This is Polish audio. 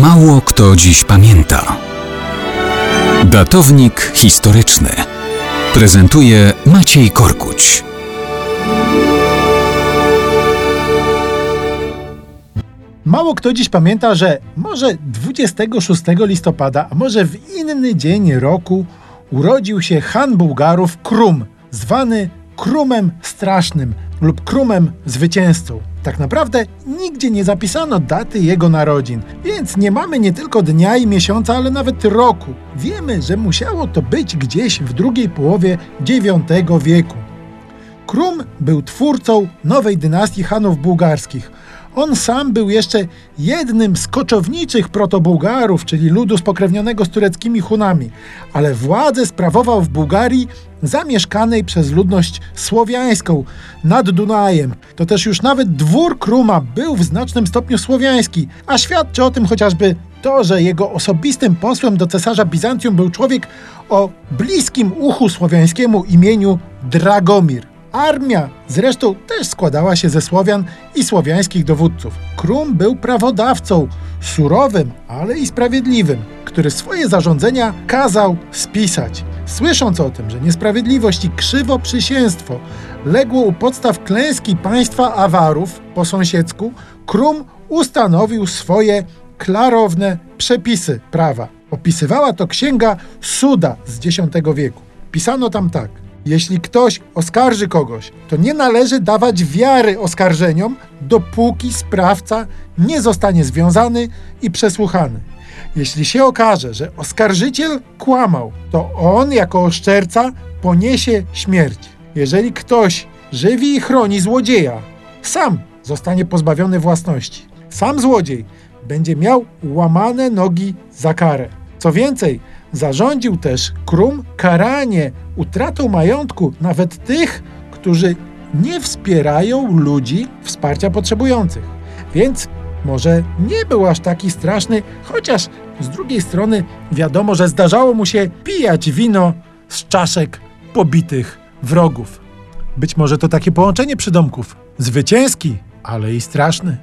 Mało kto dziś pamięta. Datownik historyczny prezentuje Maciej Korkuć. Mało kto dziś pamięta, że może 26 listopada, a może w inny dzień roku urodził się Han Bułgarów Krum, zwany Krumem Strasznym lub Krumem Zwycięzcą. Tak naprawdę nigdzie nie zapisano daty jego narodzin, więc nie mamy nie tylko dnia i miesiąca, ale nawet roku. Wiemy, że musiało to być gdzieś w drugiej połowie IX wieku. Krum był twórcą nowej dynastii Hanów bułgarskich. On sam był jeszcze jednym z koczowniczych protobułgarów, czyli ludu spokrewnionego z tureckimi Hunami, ale władzę sprawował w Bułgarii zamieszkanej przez ludność słowiańską nad Dunajem. To też już nawet dwór Kruma był w znacznym stopniu słowiański, a świadczy o tym chociażby to, że jego osobistym posłem do cesarza Bizancjum był człowiek o bliskim uchu słowiańskiemu imieniu Dragomir. Armia zresztą też składała się ze Słowian i słowiańskich dowódców. Krum był prawodawcą, surowym, ale i sprawiedliwym, który swoje zarządzenia kazał spisać. Słysząc o tym, że niesprawiedliwość i krzywoprzysięstwo legło u podstaw klęski państwa Awarów po sąsiedzku, Krum ustanowił swoje klarowne przepisy prawa. Opisywała to księga Suda z X wieku. Pisano tam tak. Jeśli ktoś oskarży kogoś, to nie należy dawać wiary oskarżeniom, dopóki sprawca nie zostanie związany i przesłuchany. Jeśli się okaże, że oskarżyciel kłamał, to on jako oszczerca poniesie śmierć. Jeżeli ktoś żywi i chroni złodzieja, sam zostanie pozbawiony własności. Sam złodziej będzie miał łamane nogi za karę. Co więcej, zarządził też Krum karanie utratą majątku nawet tych, którzy nie wspierają ludzi wsparcia potrzebujących. Więc może nie był aż taki straszny, chociaż z drugiej strony wiadomo, że zdarzało mu się pijać wino z czaszek pobitych wrogów. Być może to takie połączenie przydomków. Zwycięski, ale i straszny.